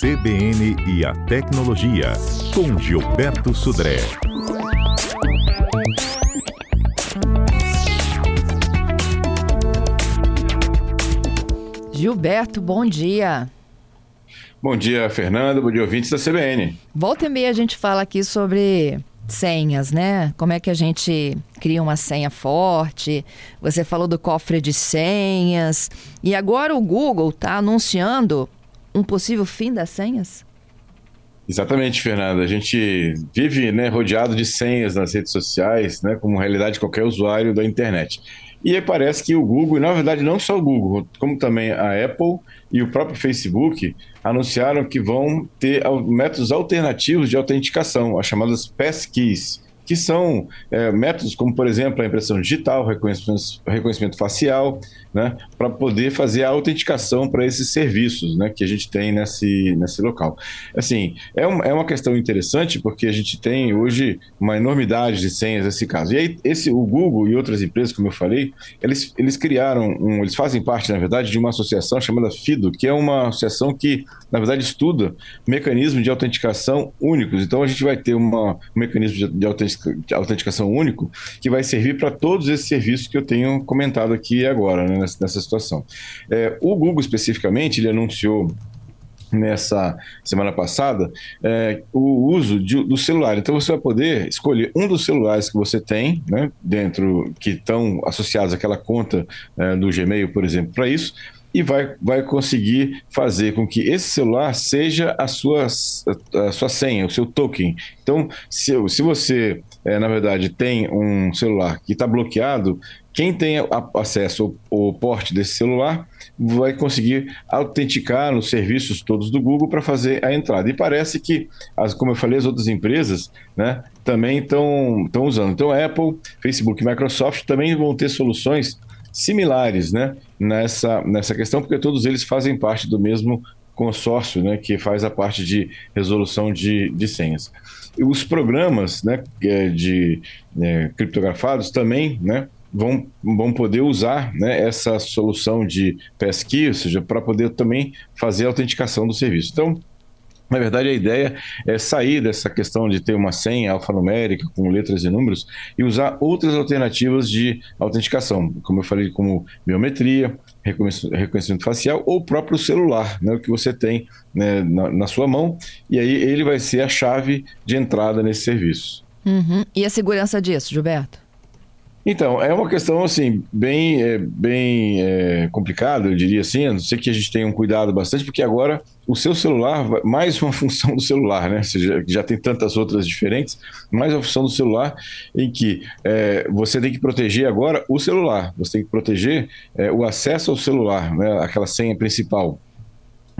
CBN e a Tecnologia, com Gilberto Sudré. Gilberto, bom dia. Bom dia, Fernando. Bom dia, ouvintes da CBN. Volta e meia a gente fala aqui sobre senhas, né? Como é que a gente cria uma senha forte? Você falou do cofre de senhas. E agora o Google está anunciando um possível fim das senhas? Exatamente, Fernanda. A gente vive né, rodeado de senhas nas redes sociais, né, como realidade de qualquer usuário da internet. E parece que o Google, e na verdade não só o Google, como também a Apple e o próprio Facebook, anunciaram que vão ter métodos alternativos de autenticação, as chamadas passkeys que são é, métodos como, por exemplo, a impressão digital, reconhecimento, reconhecimento facial, né, para poder fazer a autenticação para esses serviços né, que a gente tem nesse, nesse local. Assim, é, um, é uma questão interessante porque a gente tem hoje uma enormidade de senhas nesse caso. E aí, esse, o Google e outras empresas, como eu falei, eles, eles criaram, um, eles fazem parte, na verdade, de uma associação chamada FIDO, que é uma associação que, na verdade, estuda mecanismos de autenticação únicos. Então, a gente vai ter uma, um mecanismo de, de autenticação autenticação único, que vai servir para todos esses serviços que eu tenho comentado aqui agora, né, nessa, nessa, situação. É, o Google, especificamente, ele anunciou nessa semana passada é, o uso de, do celular. Então você vai poder escolher um dos celulares que você tem, né, dentro que estão associados àquela conta é, do Gmail, por exemplo, para isso e vai, vai conseguir fazer com que esse celular seja a sua, a sua senha, o seu token. Então, se, se você, é, na verdade, tem um celular que está bloqueado, quem tem acesso ao, ao porte desse celular vai conseguir autenticar nos serviços todos do Google para fazer a entrada. E parece que, as, como eu falei, as outras empresas né, também estão usando. Então, Apple, Facebook e Microsoft também vão ter soluções similares né, nessa, nessa questão, porque todos eles fazem parte do mesmo consórcio né, que faz a parte de resolução de, de senhas. Os programas né, é, de é, criptografados também né, vão, vão poder usar né, essa solução de pesquisa, ou seja, para poder também fazer a autenticação do serviço. Então, na verdade, a ideia é sair dessa questão de ter uma senha alfanumérica com letras e números e usar outras alternativas de autenticação, como eu falei, como biometria, reconhecimento facial ou o próprio celular, né, o que você tem né, na, na, sua mão, e aí ele vai ser a chave de entrada nesse serviço. Uhum. E a segurança disso, Gilberto? Então, é uma questão assim, bem, é, bem é, complicada, eu diria assim, a não ser que a gente tenha um cuidado bastante, porque agora o seu celular, mais uma função do celular, né? Seja, já tem tantas outras diferentes, mais uma função do celular em que é, você tem que proteger agora o celular, você tem que proteger é, o acesso ao celular, né? aquela senha principal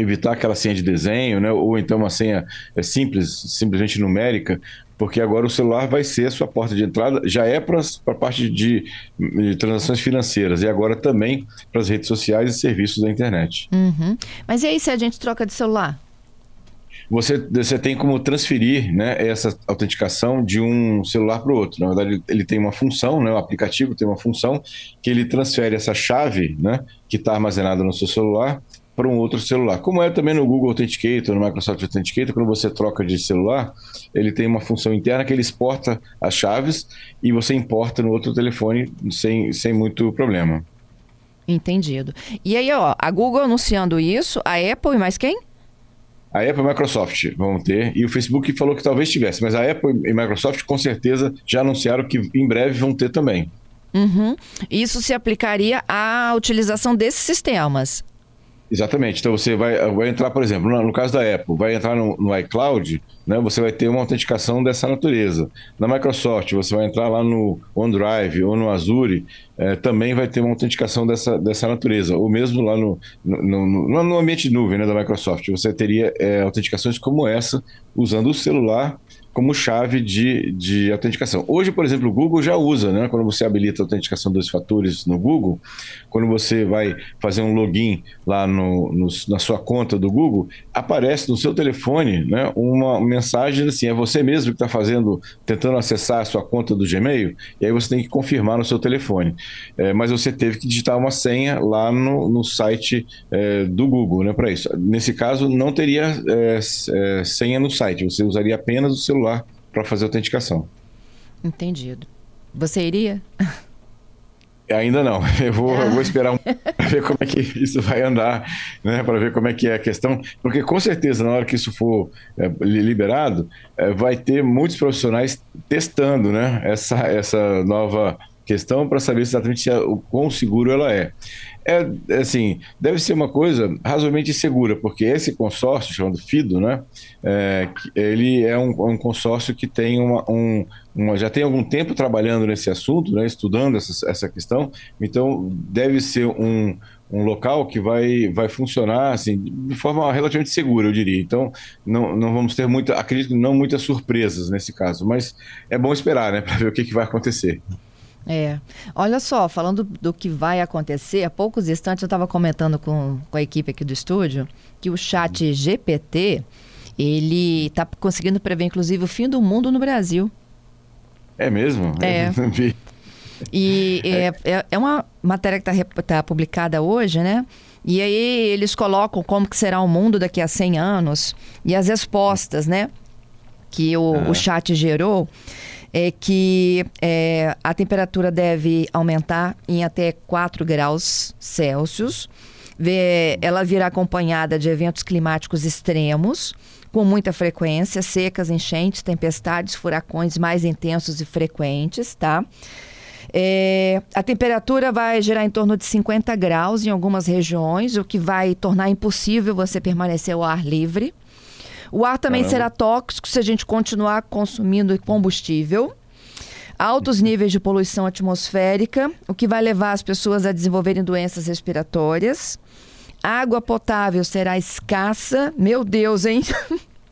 evitar aquela senha de desenho, né? ou então uma senha é, simples, simplesmente numérica, porque agora o celular vai ser a sua porta de entrada, já é para a parte de, de, transações financeiras e agora também para as redes sociais e serviços da internet. Uhum. Mas e aí se a gente troca de celular? Você, você tem como transferir né, essa autenticação de um celular para o outro. Na verdade, ele tem uma função, né, o aplicativo tem uma função que ele transfere essa chave né, que está armazenada no seu celular para um outro celular. Como é também no Google Authenticator, no Microsoft Authenticator, quando você troca de celular, ele tem uma função interna que ele exporta as chaves e você importa no outro telefone sem, sem muito problema. Entendido. E aí, ó, a Google anunciando isso, a Apple e mais quem? A Apple e a Microsoft vão ter, e o Facebook falou que talvez tivesse, mas a Apple e a Microsoft com certeza já anunciaram que em breve vão ter também. Uhum. Isso se aplicaria à utilização desses sistemas. Exatamente. Então você vai, vai entrar, por exemplo, no, no caso da Apple, vai entrar no, no, iCloud, né, você vai ter uma autenticação dessa natureza. Na Microsoft, você vai entrar lá no OneDrive ou no Azure, é, também vai ter uma autenticação dessa, dessa natureza. Ou mesmo lá no, no, no, no ambiente de nuvem né, da Microsoft, você teria é, autenticações como essa, usando o celular como chave de, de autenticação. Hoje, por exemplo, o Google já usa, né? Quando você habilita a autenticação dos fatores no Google, quando você vai fazer um login lá no, no, na sua conta do Google, aparece no seu telefone né, uma mensagem assim: é você mesmo que está fazendo, tentando acessar a sua conta do Gmail, e aí você tem que confirmar no seu telefone. é, mas você teve que digitar uma senha lá no, no site é, do Google, né, para isso. Nesse caso, não teria é, é, senha no site, você usaria apenas o celular para fazer a autenticação. Entendido. Você iria? Ainda não. Eu vou, eu vou esperar um, para ver como é que isso vai andar, né? Para ver como é que é a questão, porque com certeza na hora que isso for é, liberado, é, vai ter muitos profissionais testando, né? Essa essa nova questão para saber exatamente o quão seguro ela é. É, assim, deve ser uma coisa razoavelmente segura, porque esse consórcio, chamado FIDO, né, é, ele é um, um, consórcio que tem uma, um, uma, já tem algum tempo trabalhando nesse assunto, né, estudando essa, essa questão, então deve ser um, um local que vai, vai funcionar assim, de forma relativamente segura, eu diria. Então, não, não vamos ter muita, acredito não muitas surpresas nesse caso, mas é bom esperar, né, para ver o que, que vai acontecer. É. Olha só, falando do que vai acontecer, há poucos instantes eu estava comentando com, com a equipe aqui do estúdio que o chat GPT, ele está conseguindo prever, inclusive, o fim do mundo no Brasil. É mesmo? É. E é, é, é, uma matéria que está tá publicada hoje, né? E aí eles colocam como que será o mundo daqui a 100 anos e as respostas, né? Que o, ah. o chat gerou é que é, a temperatura deve aumentar em até 4 graus Celsius. Ela virá acompanhada de eventos climáticos extremos, com muita frequência, secas, enchentes, tempestades, furacões mais intensos e frequentes, tá? É, a temperatura vai gerar em torno de 50 graus em algumas regiões, o que vai tornar impossível você permanecer ao ar livre. O ar também Caramba. será tóxico se a gente continuar consumindo combustível. Altos níveis de poluição atmosférica, o que vai levar as pessoas a desenvolverem doenças respiratórias. Água potável será escassa. Meu Deus, hein?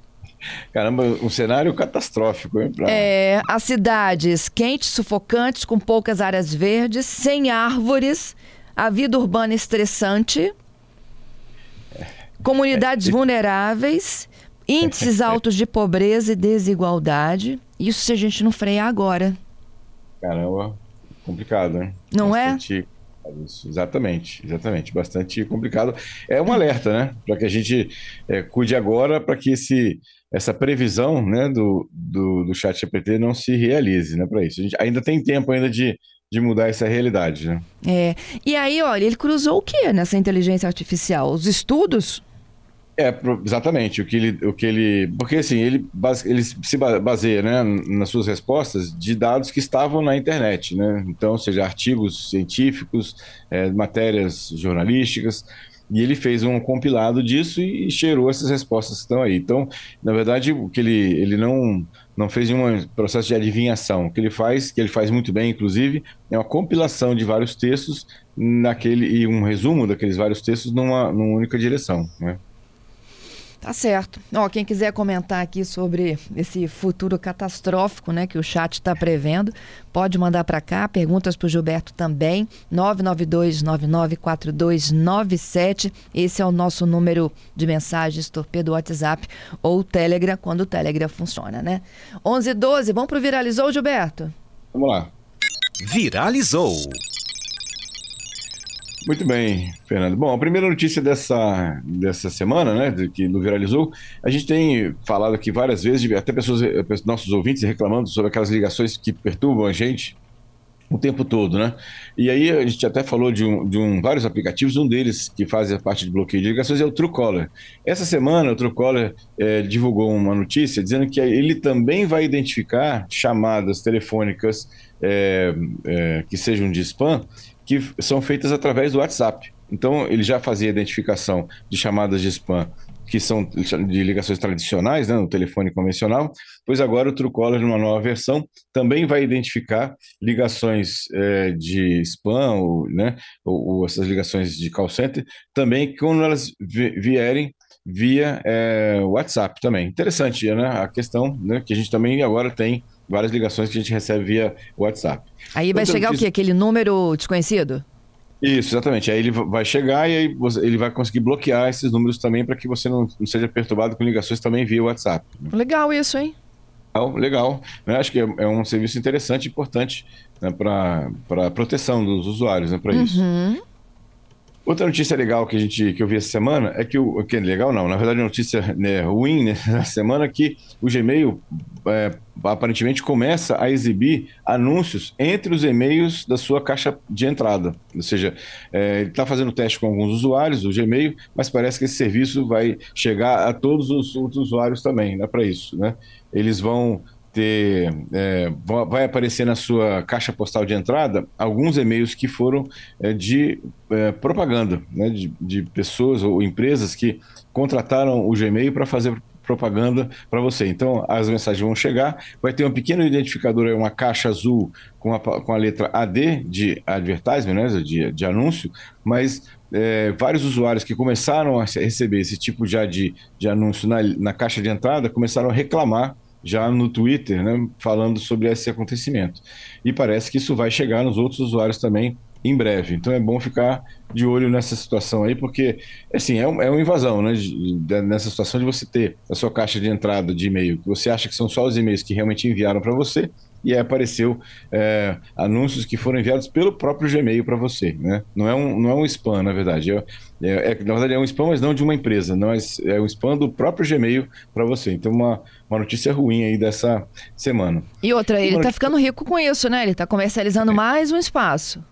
Caramba, um cenário catastrófico, hein? Pra... É, as cidades quentes, sufocantes, com poucas áreas verdes, sem árvores, a vida urbana estressante, é. comunidades é. vulneráveis Índices altos de pobreza e desigualdade. Isso se a gente não frear agora. Caramba, complicado, né? Não é? Bastante... é? Exatamente, exatamente. Bastante complicado. É um alerta, né? Para que a gente é, cuide agora para que esse, essa previsão né, do, do, do chat GPT não se realize, né? Para isso. A gente ainda tem tempo ainda de, de mudar essa realidade, né? É. E aí, olha, ele cruzou o que nessa inteligência artificial? Os estudos é, exatamente. O que ele. O que ele porque assim, ele, ele se baseia né, nas suas respostas de dados que estavam na internet, né? Então, seja artigos científicos, é, matérias jornalísticas. E ele fez um compilado disso e cheirou essas respostas que estão aí. Então, na verdade, o que ele, ele não, não fez nenhum processo de adivinhação. O que ele faz, que ele faz muito bem, inclusive, é uma compilação de vários textos naquele e um resumo daqueles vários textos numa, numa única direção. Né? Tá certo. Ó, quem quiser comentar aqui sobre esse futuro catastrófico, né, que o chat está prevendo, pode mandar para cá. Perguntas para o Gilberto também. 992994297. Esse é o nosso número de mensagens torpedo WhatsApp ou Telegram, quando o Telegram funciona, né? 11 12. Vamos pro viralizou, Gilberto? Vamos lá. Viralizou. Muito bem, Fernando. Bom, a primeira notícia dessa, dessa semana, né, que Viralizou, a gente tem falado aqui várias vezes, até pessoas, nossos ouvintes reclamando sobre aquelas ligações que perturbam a gente o tempo todo, né? E aí a gente até falou de, um, de um, vários aplicativos, um deles que faz a parte de bloqueio de ligações é o Truecaller. Essa semana o Truecaller é, divulgou uma notícia dizendo que ele também vai identificar chamadas telefônicas é, é, que sejam de spam que são feitas através do WhatsApp. Então, ele já fazia identificação de chamadas de spam que são de ligações tradicionais, né, no telefone convencional, pois agora o Truecaller, numa nova versão, também vai identificar ligações é, de spam, ou, né, ou, ou, essas ligações de call center, também quando elas vierem via é, WhatsApp também. Interessante, né, a questão né, que a gente também agora tem várias ligações que a gente recebe via WhatsApp. Aí vai então, chegar o quê? Aquele número desconhecido? Isso, exatamente. Aí ele vai chegar e aí ele vai conseguir bloquear esses números também para que você não, não, seja perturbado com ligações também via WhatsApp. Legal isso, hein? Legal, legal. Eu acho que é, é um serviço interessante e importante né, para a proteção dos usuários, né, para uhum. isso. Outra notícia legal que a gente que eu vi essa semana é que o que é legal não, na verdade notícia né, ruim né, na semana que o Gmail é, aparentemente começa a exibir anúncios entre os e-mails da sua caixa de entrada, ou seja, é, ele está fazendo teste com alguns usuários do Gmail, mas parece que esse serviço vai chegar a todos os outros usuários também, né, para isso, né? Eles vão ter é, vai aparecer na sua caixa postal de entrada alguns e-mails que foram é, de é, propaganda, né, de, de, pessoas ou empresas que contrataram o Gmail para fazer propaganda para você. Então as mensagens vão chegar, vai ter um pequeno identificador, uma caixa azul com a, com a letra AD de advertisement, né, de, de anúncio, mas é, vários usuários que começaram a receber esse tipo já de, de anúncio na, na caixa de entrada começaram a reclamar já no Twitter, né, falando sobre esse acontecimento. E parece que isso vai chegar nos outros usuários também em breve. Então é bom ficar de olho nessa situação aí, porque assim, é, um, é uma invasão, né? De, de, nessa situação de você ter a sua caixa de entrada de e-mail, que você acha que são só os e-mails que realmente enviaram para você, e aí apareceu é, anúncios que foram enviados pelo próprio Gmail para você, né? Não é um, não é um spam, na verdade. É, é, é, na verdade é um spam, mas não de uma empresa, não é, é um spam do próprio Gmail para você. Então uma uma notícia ruim aí dessa semana. E outra, ele está ficando rico com isso, né? Ele está comercializando é. mais um espaço.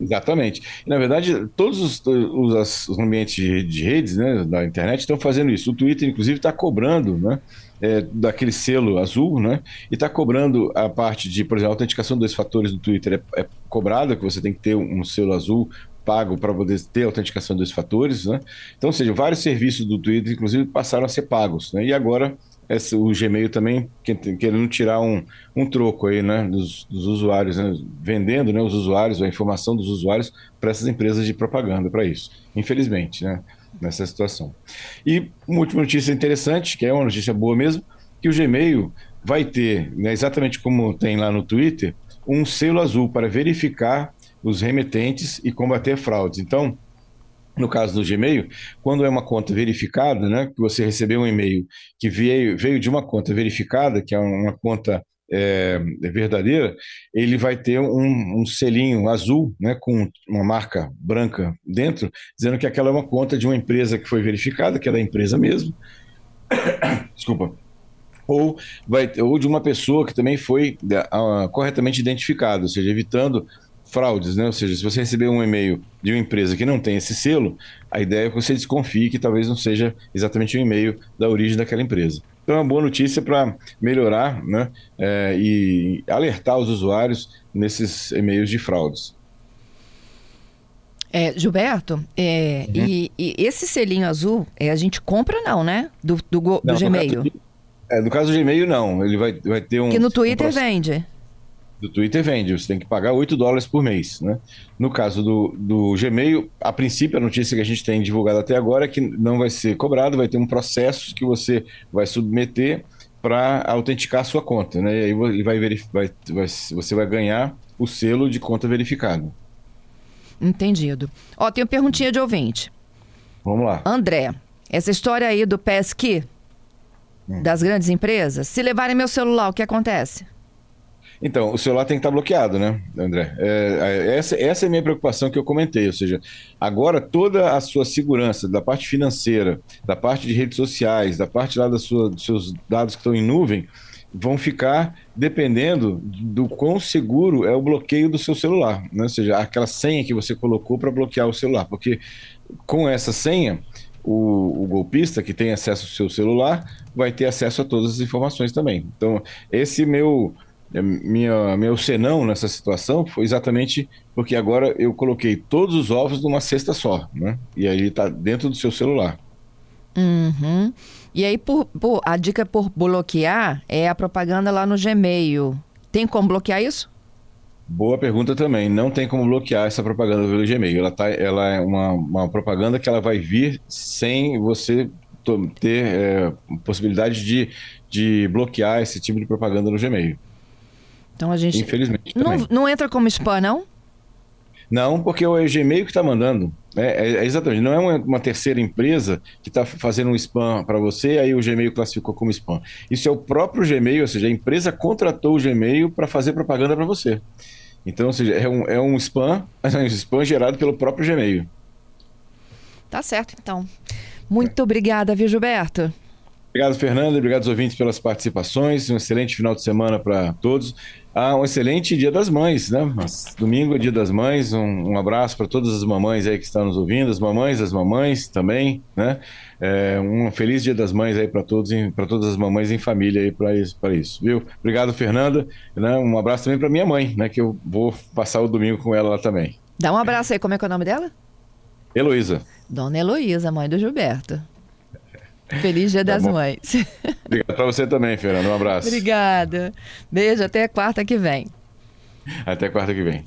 Exatamente. E, na verdade, todos os, os, os ambientes de, de, redes né, da internet estão fazendo isso. O Twitter, inclusive, está cobrando né, é, daquele selo azul, né? E está cobrando a parte de, por exemplo, a autenticação dos fatores do Twitter é, é cobrada, que você tem que ter um, um selo azul pago para poder ter a autenticação dos fatores, né? Então, ou seja, vários serviços do Twitter, inclusive, passaram a ser pagos, né? E agora esse, o Gmail também querendo tirar um, um troco aí, né, dos, dos usuários, né, vendendo, né, os usuários, a informação dos usuários para essas empresas de propaganda para isso, infelizmente, né, nessa situação. E uma última notícia interessante, que é uma notícia boa mesmo, que o Gmail vai ter, né, exatamente como tem lá no Twitter, um selo azul para verificar os remetentes e combater fraudes. Então, no caso do Gmail, quando é uma conta verificada, né, que você recebeu um e-mail que veio, veio de uma conta verificada, que é uma conta é, verdadeira, ele vai ter um, um, selinho azul, né, com uma marca branca dentro, dizendo que aquela é uma conta de uma empresa que foi verificada, que é da empresa mesmo. Desculpa. Ou, vai, ou de uma pessoa que também foi uh, corretamente identificada, ou seja, evitando fraudes, né? Ou seja, se você receber um e-mail de uma empresa que não tem esse selo, a ideia é que você desconfie que talvez não seja exatamente um e-mail da origem daquela empresa. Então é uma boa notícia para melhorar né, é, e alertar os usuários nesses e-mails de fraudes. É, Gilberto, é, uhum. e, e, esse selinho azul, é, a gente compra não, né? Do, do, do não, Gmail. No caso, é, no caso do Gmail, não. Ele vai, vai ter um. Que no Twitter um vende do Twitter vende, você tem que pagar 8 dólares por mês. Né? No caso do, do Gmail, a princípio, a notícia que a gente tem divulgado até agora é que não vai ser cobrado, vai ter um processo que você vai submeter para autenticar a sua conta. Né? E aí ele vai, vai, vai, você vai ganhar o selo de conta verificada. Entendido. Ó, tem uma perguntinha de ouvinte. Vamos lá. André, essa história aí do PSQ, hum. das grandes empresas, se levarem meu celular, o que acontece? Então, o celular tem que estar bloqueado, né, André? É, é, essa, essa é a minha preocupação que eu comentei. Ou seja, agora toda a sua segurança, da parte financeira, da parte de redes sociais, da parte lá da sua, dos seus dados que estão em nuvem, vão ficar dependendo do quão seguro é o bloqueio do seu celular. Né? Ou seja, aquela senha que você colocou para bloquear o celular. Porque com essa senha, o, o, golpista que tem acesso ao seu celular vai ter acesso a todas as informações também. Então, esse meu minha, meu senão nessa situação foi exatamente porque agora eu coloquei todos os ovos numa cesta só, né? E aí está dentro do seu celular. Uhum. E aí, por, por, a dica por bloquear é a propaganda lá no Gmail. Tem como bloquear isso? Boa pergunta também. Não tem como bloquear essa propaganda pelo Gmail. Ela, tá, ela é uma, uma propaganda que ela vai vir sem você ter é, possibilidade de, de bloquear esse tipo de propaganda no Gmail. Então a gente. Infelizmente. Não, não entra como spam, não? Não, porque é o Gmail que está mandando. É, é, exatamente, não é uma, uma terceira empresa que está fazendo um spam para você, aí o Gmail classificou como spam. Isso é o próprio Gmail, ou seja, a empresa contratou o Gmail para fazer propaganda para você. Então, ou seja, é um, é um spam, mas é um spam gerado pelo próprio Gmail. Tá certo, então. Muito obrigada, viu, Gilberto? Obrigado, Fernando. Obrigado aos ouvintes pelas participações. Um excelente final de semana para todos. Ah, um excelente Dia das Mães, né? Domingo é Dia das Mães. Um, um abraço para todas as mamães aí que estão nos ouvindo, as mamães, as mamães também, né? É, um feliz Dia das Mães aí para todos, para todas as mamães em família aí para isso, para isso, viu? Obrigado, Fernanda. Né? Um abraço também para minha mãe, né? Que eu vou passar o domingo com ela lá também. Dá um abraço aí. Como é que é o nome dela? Heloísa. Dona Heloísa, mãe do Gilberto. Feliz Dia tá das bom. Mães. Obrigado para você também, Fernando. Um abraço. Obrigada. Beijo, até quarta que vem. Até quarta que vem.